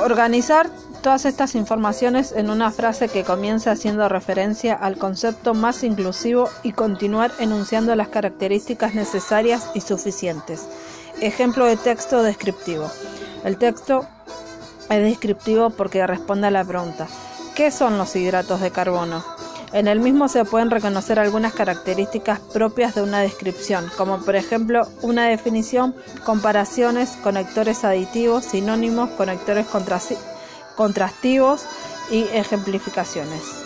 Organizar todas estas informaciones en una frase que comience haciendo referencia al concepto más inclusivo y continuar enunciando las características necesarias y suficientes. Ejemplo de texto descriptivo. El texto es descriptivo porque responde a la pregunta, ¿qué son los hidratos de carbono? En el mismo se pueden reconocer algunas características propias de una descripción, como por ejemplo una definición, comparaciones, conectores aditivos, sinónimos, conectores contrastivos y ejemplificaciones.